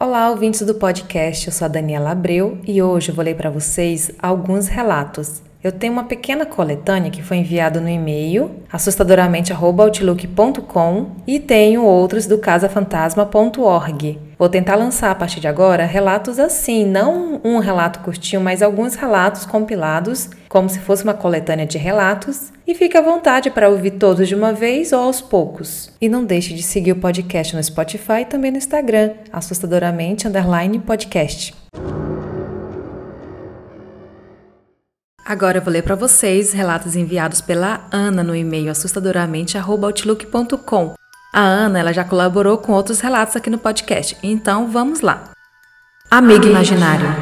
Olá, ouvintes do podcast. Eu sou a Daniela Abreu e hoje eu vou ler para vocês alguns relatos. Eu tenho uma pequena coletânea que foi enviada no e-mail assustadoramente@outlook.com e tenho outros do casafantasma.org. Vou tentar lançar a partir de agora relatos assim, não um relato curtinho, mas alguns relatos compilados, como se fosse uma coletânea de relatos. E fique à vontade para ouvir todos de uma vez ou aos poucos. E não deixe de seguir o podcast no Spotify e também no Instagram, assustadoramente Agora eu vou ler para vocês relatos enviados pela Ana no e-mail assustadoramente@outlook.com. A Ana, ela já colaborou com outros relatos aqui no podcast. Então, vamos lá. Amigo imaginário.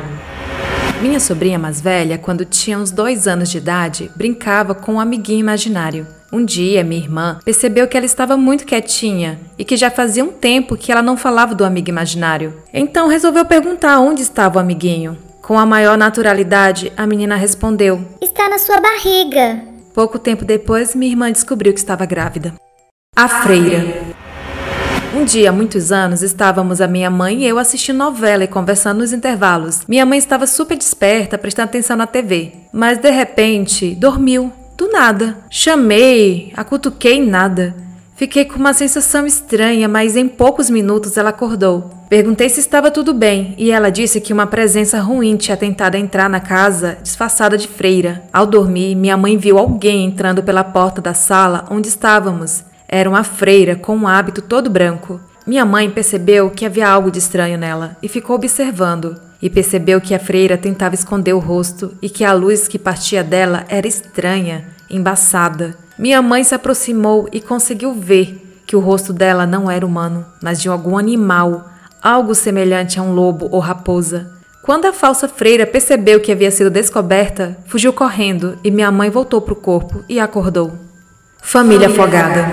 Minha sobrinha mais velha, quando tinha uns dois anos de idade, brincava com um amiguinho imaginário. Um dia, minha irmã percebeu que ela estava muito quietinha e que já fazia um tempo que ela não falava do amigo imaginário. Então resolveu perguntar onde estava o amiguinho. Com a maior naturalidade, a menina respondeu: Está na sua barriga. Pouco tempo depois, minha irmã descobriu que estava grávida. A freira. Um dia, há muitos anos, estávamos a minha mãe e eu assistindo novela e conversando nos intervalos. Minha mãe estava super desperta, prestando atenção na TV. Mas de repente, dormiu. Do nada. Chamei, a cutuquei nada. Fiquei com uma sensação estranha, mas em poucos minutos ela acordou. Perguntei se estava tudo bem e ela disse que uma presença ruim tinha tentado entrar na casa disfarçada de freira. Ao dormir, minha mãe viu alguém entrando pela porta da sala onde estávamos. Era uma freira com um hábito todo branco. Minha mãe percebeu que havia algo de estranho nela e ficou observando. E percebeu que a freira tentava esconder o rosto e que a luz que partia dela era estranha, embaçada. Minha mãe se aproximou e conseguiu ver que o rosto dela não era humano, mas de algum animal, algo semelhante a um lobo ou raposa. Quando a falsa freira percebeu que havia sido descoberta, fugiu correndo e minha mãe voltou para o corpo e acordou. Família afogada.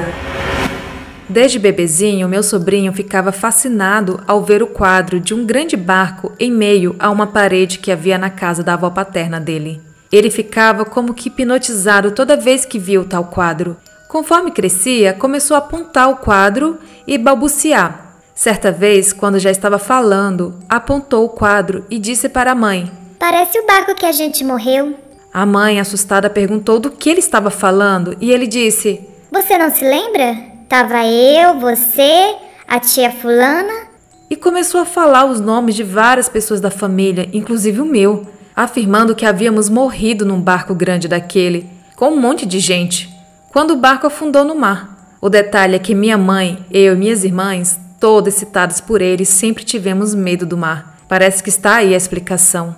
Desde bebezinho, meu sobrinho ficava fascinado ao ver o quadro de um grande barco em meio a uma parede que havia na casa da avó paterna dele. Ele ficava como que hipnotizado toda vez que via o tal quadro. Conforme crescia, começou a apontar o quadro e balbuciar. Certa vez, quando já estava falando, apontou o quadro e disse para a mãe: Parece o barco que a gente morreu. A mãe, assustada, perguntou do que ele estava falando e ele disse: Você não se lembra? Tava eu, você, a tia Fulana. E começou a falar os nomes de várias pessoas da família, inclusive o meu afirmando que havíamos morrido num barco grande daquele, com um monte de gente, quando o barco afundou no mar. O detalhe é que minha mãe, eu e minhas irmãs, todas excitadas por ele, sempre tivemos medo do mar. Parece que está aí a explicação.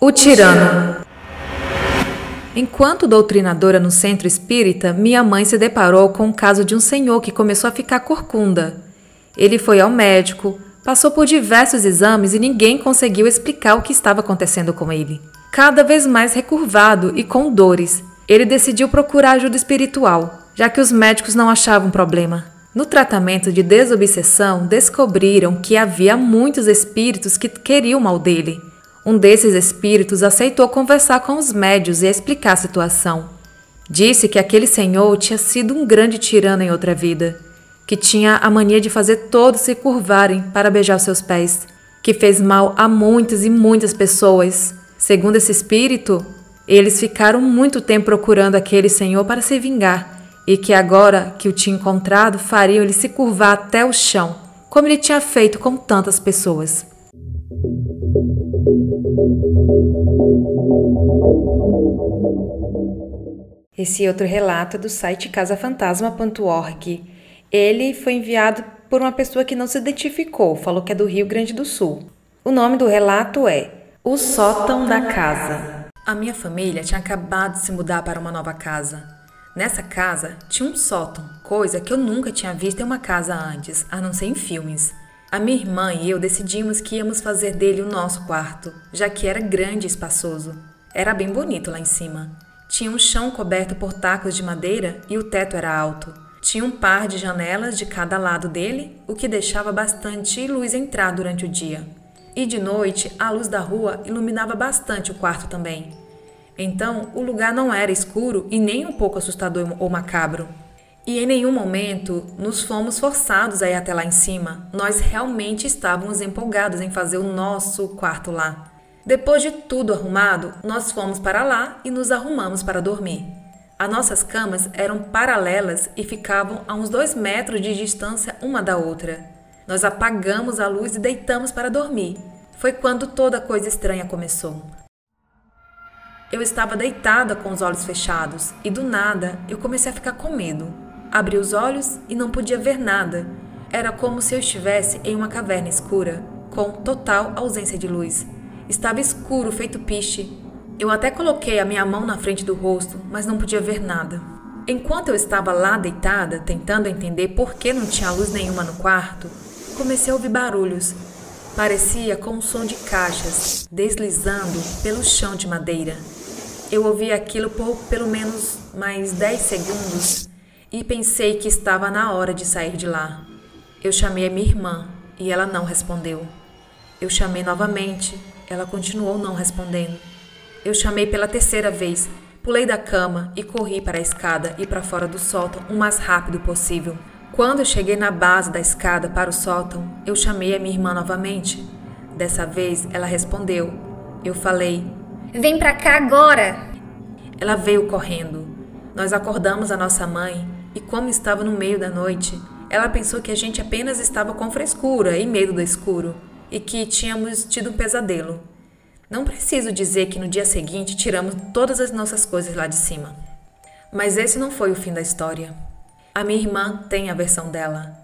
O tirano. Enquanto doutrinadora no centro espírita, minha mãe se deparou com o caso de um senhor que começou a ficar corcunda. Ele foi ao médico, Passou por diversos exames e ninguém conseguiu explicar o que estava acontecendo com ele. Cada vez mais recurvado e com dores, ele decidiu procurar ajuda espiritual, já que os médicos não achavam problema. No tratamento de desobsessão, descobriram que havia muitos espíritos que queriam mal dele. Um desses espíritos aceitou conversar com os médios e explicar a situação. Disse que aquele senhor tinha sido um grande tirano em outra vida que tinha a mania de fazer todos se curvarem para beijar seus pés, que fez mal a muitas e muitas pessoas. Segundo esse espírito, eles ficaram muito tempo procurando aquele senhor para se vingar, e que agora que o tinha encontrado, fariam ele se curvar até o chão, como ele tinha feito com tantas pessoas. Esse outro relato é do site casafantasma.org ele foi enviado por uma pessoa que não se identificou, falou que é do Rio Grande do Sul. O nome do relato é O Sótão da Casa. A minha família tinha acabado de se mudar para uma nova casa. Nessa casa tinha um sótão, coisa que eu nunca tinha visto em uma casa antes, a não ser em filmes. A minha irmã e eu decidimos que íamos fazer dele o nosso quarto, já que era grande e espaçoso. Era bem bonito lá em cima. Tinha um chão coberto por tacos de madeira e o teto era alto. Tinha um par de janelas de cada lado dele, o que deixava bastante luz entrar durante o dia. E de noite, a luz da rua iluminava bastante o quarto também. Então, o lugar não era escuro e nem um pouco assustador ou macabro. E em nenhum momento nos fomos forçados a ir até lá em cima. Nós realmente estávamos empolgados em fazer o nosso quarto lá. Depois de tudo arrumado, nós fomos para lá e nos arrumamos para dormir. As nossas camas eram paralelas e ficavam a uns dois metros de distância uma da outra. Nós apagamos a luz e deitamos para dormir. Foi quando toda coisa estranha começou. Eu estava deitada com os olhos fechados e do nada eu comecei a ficar com medo. Abri os olhos e não podia ver nada. Era como se eu estivesse em uma caverna escura, com total ausência de luz. Estava escuro, feito piche, eu até coloquei a minha mão na frente do rosto, mas não podia ver nada. Enquanto eu estava lá deitada, tentando entender por que não tinha luz nenhuma no quarto, comecei a ouvir barulhos. Parecia com um som de caixas deslizando pelo chão de madeira. Eu ouvi aquilo por pelo menos mais 10 segundos e pensei que estava na hora de sair de lá. Eu chamei a minha irmã e ela não respondeu. Eu chamei novamente, ela continuou não respondendo. Eu chamei pela terceira vez, pulei da cama e corri para a escada e para fora do sótão o mais rápido possível. Quando eu cheguei na base da escada para o sótão, eu chamei a minha irmã novamente. Dessa vez ela respondeu. Eu falei: Vem para cá agora! Ela veio correndo. Nós acordamos a nossa mãe e, como estava no meio da noite, ela pensou que a gente apenas estava com frescura e medo do escuro e que tínhamos tido um pesadelo. Não preciso dizer que no dia seguinte tiramos todas as nossas coisas lá de cima. Mas esse não foi o fim da história. A minha irmã tem a versão dela.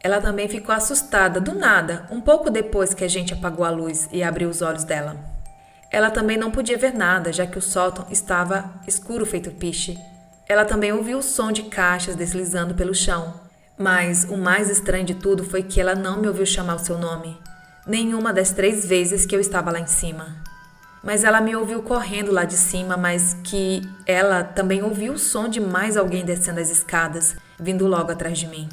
Ela também ficou assustada do nada, um pouco depois que a gente apagou a luz e abriu os olhos dela. Ela também não podia ver nada, já que o sótão estava escuro feito piche. Ela também ouviu o som de caixas deslizando pelo chão. Mas o mais estranho de tudo foi que ela não me ouviu chamar o seu nome nenhuma das três vezes que eu estava lá em cima. Mas ela me ouviu correndo lá de cima, mas que ela também ouviu o som de mais alguém descendo as escadas, vindo logo atrás de mim.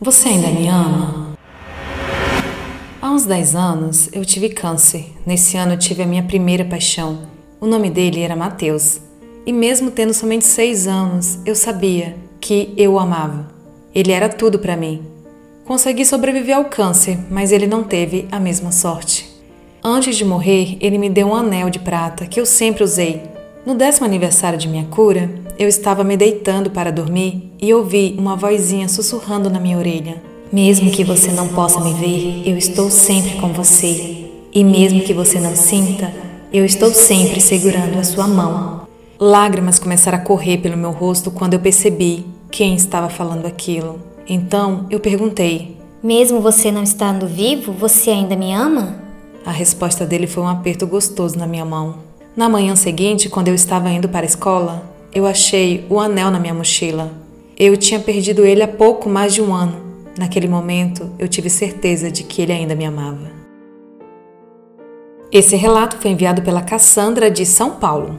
Você ainda me ama? Há uns 10 anos eu tive câncer. Nesse ano eu tive a minha primeira paixão. O nome dele era Mateus. E mesmo tendo somente 6 anos, eu sabia que eu o amava. Ele era tudo para mim. Consegui sobreviver ao câncer, mas ele não teve a mesma sorte. Antes de morrer, ele me deu um anel de prata que eu sempre usei. No décimo aniversário de minha cura, eu estava me deitando para dormir e ouvi uma vozinha sussurrando na minha orelha. Mesmo que você não possa me ver, eu estou sempre com você. E mesmo que você não sinta, eu estou sempre segurando a sua mão. Lágrimas começaram a correr pelo meu rosto quando eu percebi quem estava falando aquilo. Então eu perguntei: Mesmo você não estando vivo, você ainda me ama? A resposta dele foi um aperto gostoso na minha mão. Na manhã seguinte, quando eu estava indo para a escola, eu achei o anel na minha mochila. Eu tinha perdido ele há pouco mais de um ano. Naquele momento, eu tive certeza de que ele ainda me amava. Esse relato foi enviado pela Cassandra de São Paulo.